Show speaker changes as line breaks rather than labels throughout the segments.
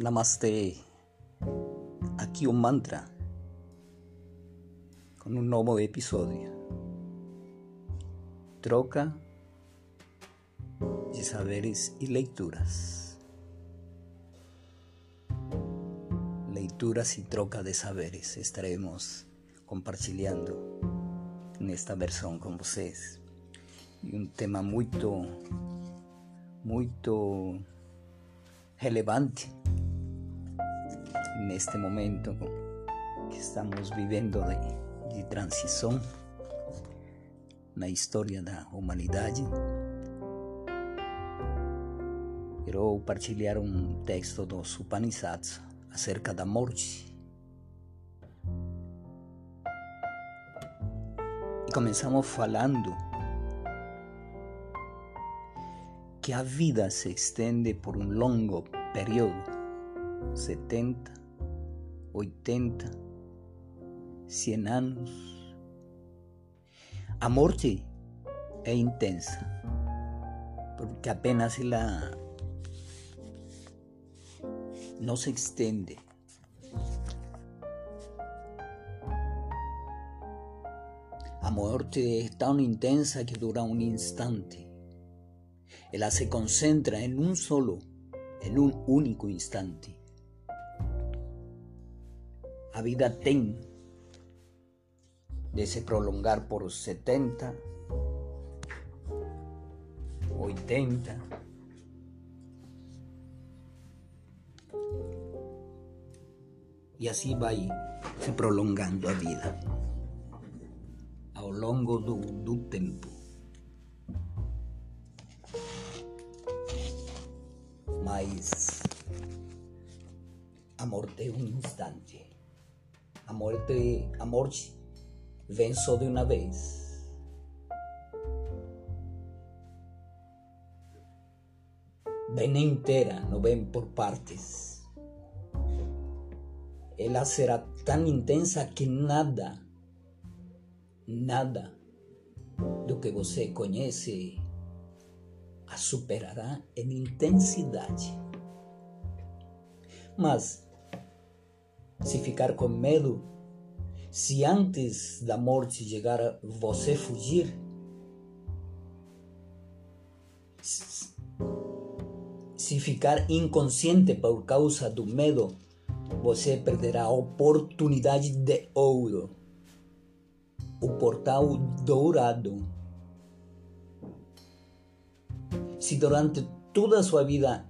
Namastê. Aqui o mantra com um novo episódio. Troca de saberes e leituras. Leituras e troca de saberes estaremos compartilhando nesta versão com vocês. E um tema muito, muito relevante neste momento que estamos vivendo de, de transição na história da humanidade. Quero partilhar um texto dos Upanishads acerca da morte. E começamos falando que a vida se estende por um longo período 70, 80, 100 años, a morte intensa, porque apenas la no se extiende. A es tan intensa que dura un instante. Ella se concentra en un solo, en un único instante. A vida tem de se prolongar por 70, 80, e assim vai se prolongando a vida ao longo do, do tempo. Mas a morte é um instante. A morte, a morte vem só de uma vez. Vem inteira, não vem por partes. Ela será tão intensa que nada, nada do que você conhece a superará em intensidade. Mas se ficar com medo, se antes da morte chegar você fugir, se ficar inconsciente por causa do medo, você perderá a oportunidade de ouro, o portal dourado. Se durante toda a sua vida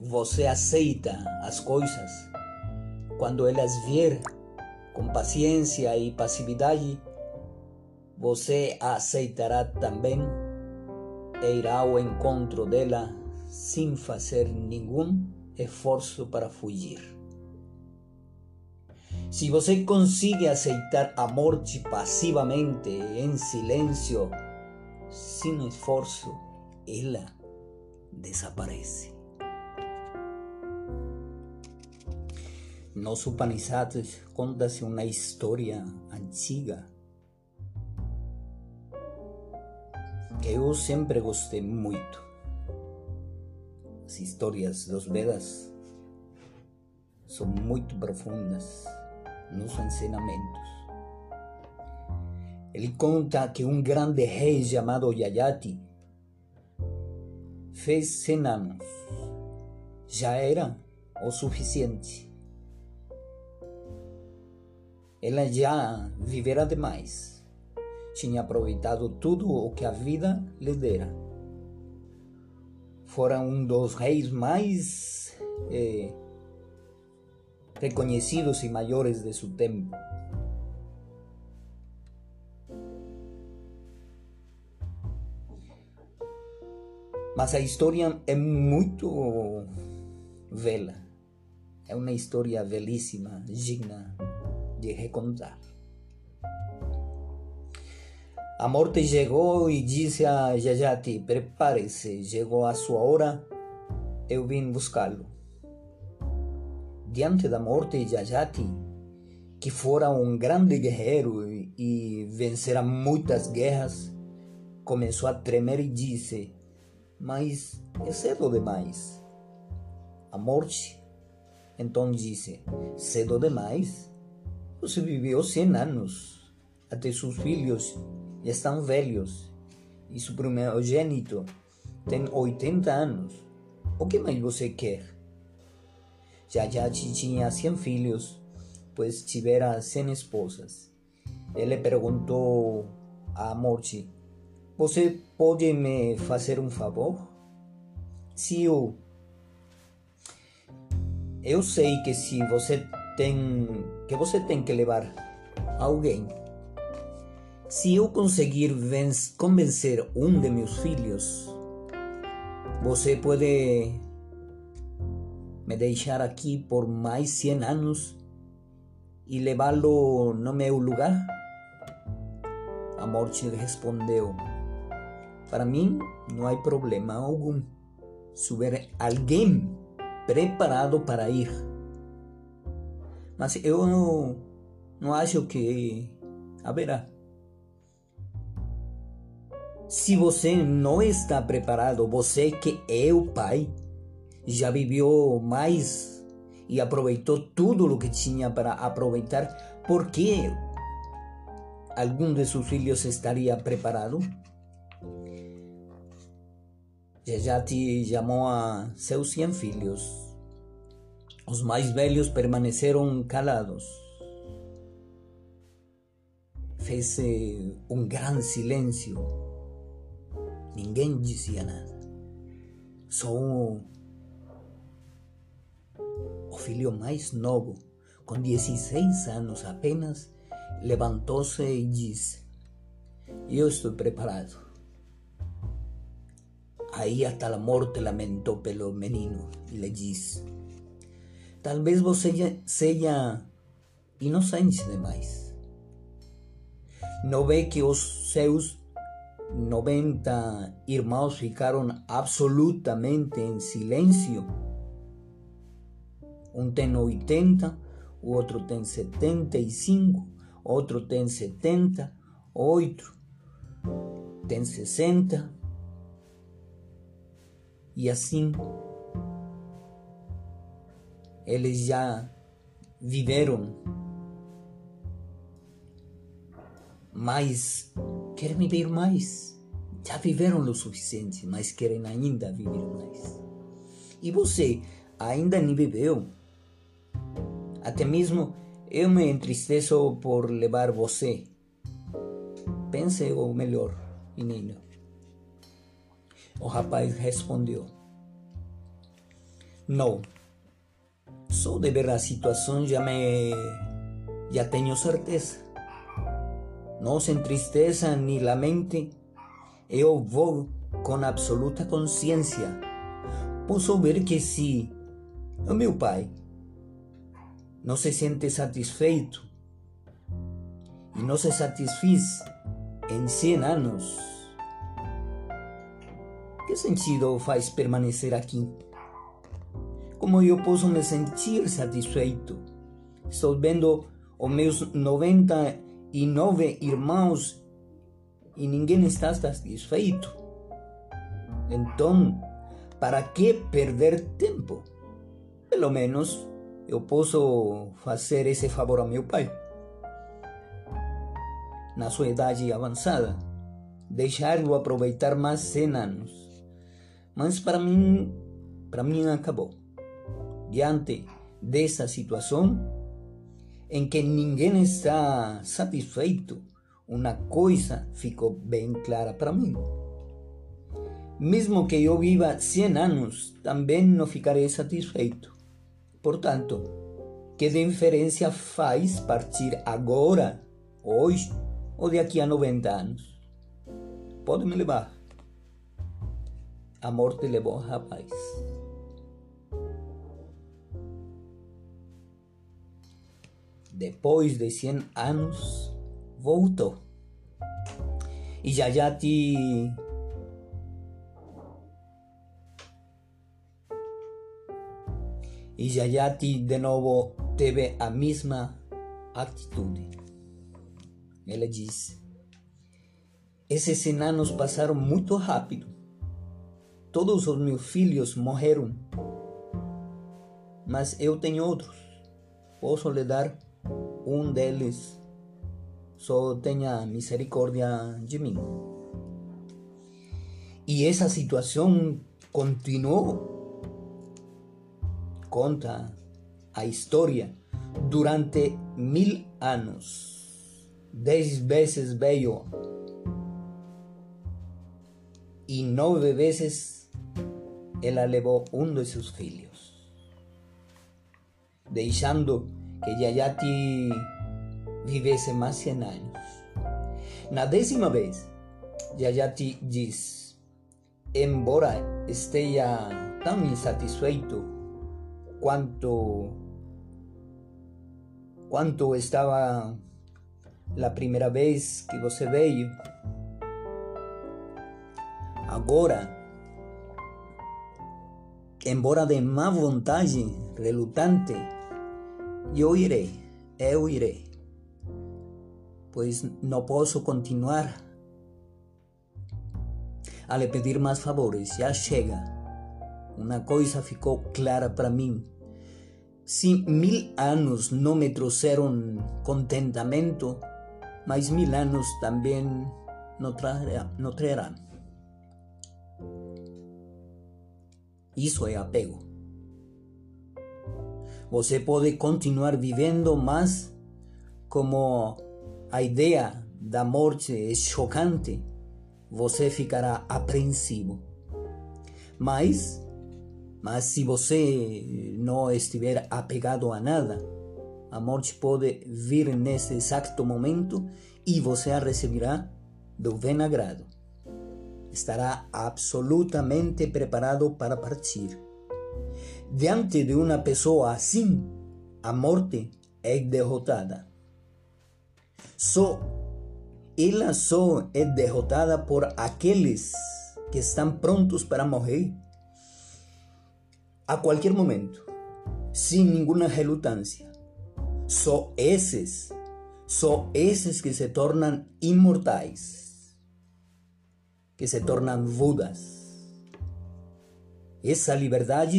você aceita as coisas, quando elas vier com paciência e passividade, você aceitará também e irá ao encontro dela sem fazer nenhum esforço para fugir. Se você consegue aceitar a morte passivamente, em silêncio, sem esforço, ela desaparece. Nos Upanishads conta-se uma história antiga que eu sempre gostei muito. As histórias dos Vedas são muito profundas nos ensinamentos. Ele conta que um grande rei chamado Yayati fez 100 anos. Já era o suficiente ela já vivera demais. Tinha aproveitado tudo o que a vida lhe dera. Fora um dos reis mais eh, reconhecidos e maiores de seu tempo. Mas a história é muito velha. É uma história belíssima, digna de recontar. A morte chegou e disse a Yayati: Prepare-se, chegou a sua hora, eu vim buscá-lo. Diante da morte de Yayati, que fora um grande guerreiro e vencera muitas guerras, começou a tremer e disse: Mas é cedo demais. a morte. Então disse: Cedo demais. Você viveu 100 anos. Até seus filhos já estão velhos. E seu primogênito tem 80 anos. O que mais você quer? Já já tinha 100 filhos, pois tivera 100 esposas. Ele perguntou à morte: Você pode me fazer um favor? Se eu eu sei que se você tem que você tem que levar alguém. Se eu conseguir convencer um de meus filhos, você pode me deixar aqui por mais 100 anos e levá-lo no meu lugar? A morte respondeu: Para mim não há problema algum. Se houver alguém preparado para ir. Mas eu não, não acho que haverá. Se você não está preparado, você que é o pai, já viveu mais e aproveitou tudo o que tinha para aproveitar, por que algum de seus filhos estaria preparado? já te chamou a seus cem filhos. Os mais velhos permaneceram calados. Fez um grande silêncio. Ninguém dizia nada. Só o filho mais novo, com 16 anos apenas, levantou-se e disse: Eu estou preparado. Aí até a morte lamentou pelo menino e lhe disse: Talvez você seja inocente demais. Não vê que os seus 90 irmãos ficaram absolutamente em silêncio? Um tem 80, o outro tem 75, outro tem 70, outro tem 60 e assim, eles já viveram, mas querem viver mais. Já viveram o suficiente, mas querem ainda viver mais. E você ainda nem viveu. Até mesmo eu me entristeço por levar você. Pense o melhor, menino. O rapaz respondeu: Não, só de ver a situação já me. já tenho certeza. Não se entristeça nem lamente, eu vou com absoluta consciência. Posso ver que se o meu pai não se sente satisfeito e não se satisfez em 100 anos, que sentido faz permanecer aqui? Como eu posso me sentir satisfeito? Estou vendo os meus 99 irmãos e ninguém está satisfeito. Então, para que perder tempo? Pelo menos eu posso fazer esse favor a meu pai. Na sua idade avançada, deixá-lo aproveitar mais 100 anos mas para mim, para mim acabou. Diante dessa situação em que ninguém está satisfeito, uma coisa ficou bem clara para mim. Mesmo que eu viva 100 anos, também não ficarei satisfeito. Portanto, que diferença faz partir agora, hoje ou daqui a 90 anos? Pode me levar a morte levou o rapaz. Depois de 100 anos, voltou. E já já te já te de novo teve a mesma atitude. Ele disse: Esses 100 anos passaram muito rápido. Todos os meus filhos morreram. mas eu tenho outros. Posso lhe dar um deles. Só tenha misericórdia de mim. E essa situação continuou. Conta a história durante mil anos. Dez vezes veio e nove vezes ela levou um de seus filhos, deixando que Yayati vivesse mais 100 anos. Na décima vez, Yayati diz: embora esteja tão insatisfeito quanto quanto estava a primeira vez que você veio. Agora, embora de má vontade, relutante, eu irei, eu irei, pois não posso continuar a pedir mais favores. Já chega. Uma coisa ficou clara para mim se mil anos não me trouxeram contentamento, mas mil anos também não, não trarão. Isso é apego. Você pode continuar vivendo, mas como a ideia da morte é chocante, você ficará apreensivo. Mas mas se você não estiver apegado a nada, a morte pode vir nesse exato momento e você a receberá do bem agrado. Estará absolutamente preparado para partir. Diante de uma pessoa assim, a morte é derrotada. Só ela só é derrotada por aqueles que estão prontos para morrer a cualquier momento, sin ninguna relutancia. Son esos, son esos que se tornan inmortais, que se tornan Budas. Esa libertad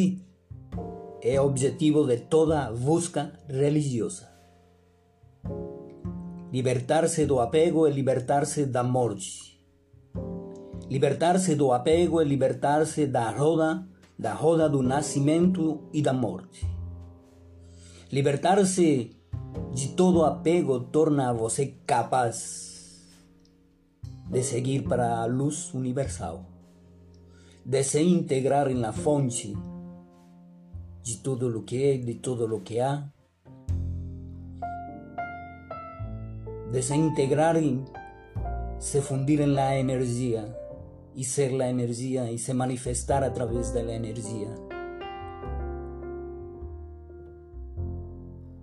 es objetivo de toda busca religiosa. Libertarse do apego es libertarse da morte. Libertarse do apego es libertarse da roda da roda do nascimento e da morte. Libertar-se de todo apego torna você capaz de seguir para a luz universal, de se integrar na fonte de tudo o que é, de tudo o que há, de se integrar e se fundir na energia y ser la energía y se manifestar a través de la energía.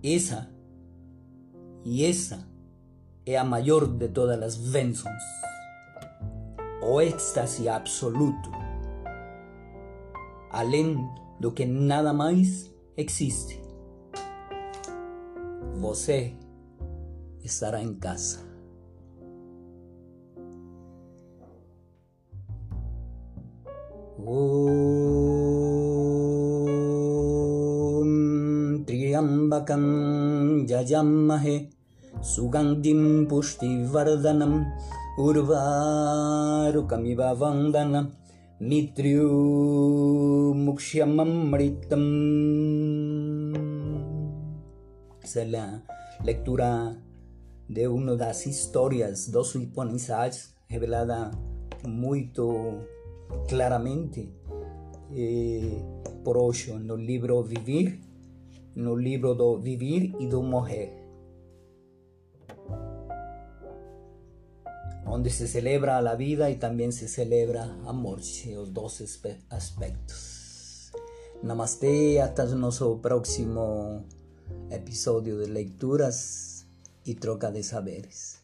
Esa y esa es la mayor de todas las bênçãos, o éxtasis absoluto, do que nada mais existe. Você estará em casa. Om Triambakam Jajamahe Sugandim Pushtivardhanam Urvarukamiva Vandanam Esa es Essa é de leitura de uma das histórias dos Upanishads revelada muito claramente eh, por Osho no livro Vivir, no livro do Vivir e do Morrer. donde se celebra la vida y también se celebra amor, los dos aspectos. Namaste, hasta nuestro próximo episodio de Lecturas y Troca de Saberes.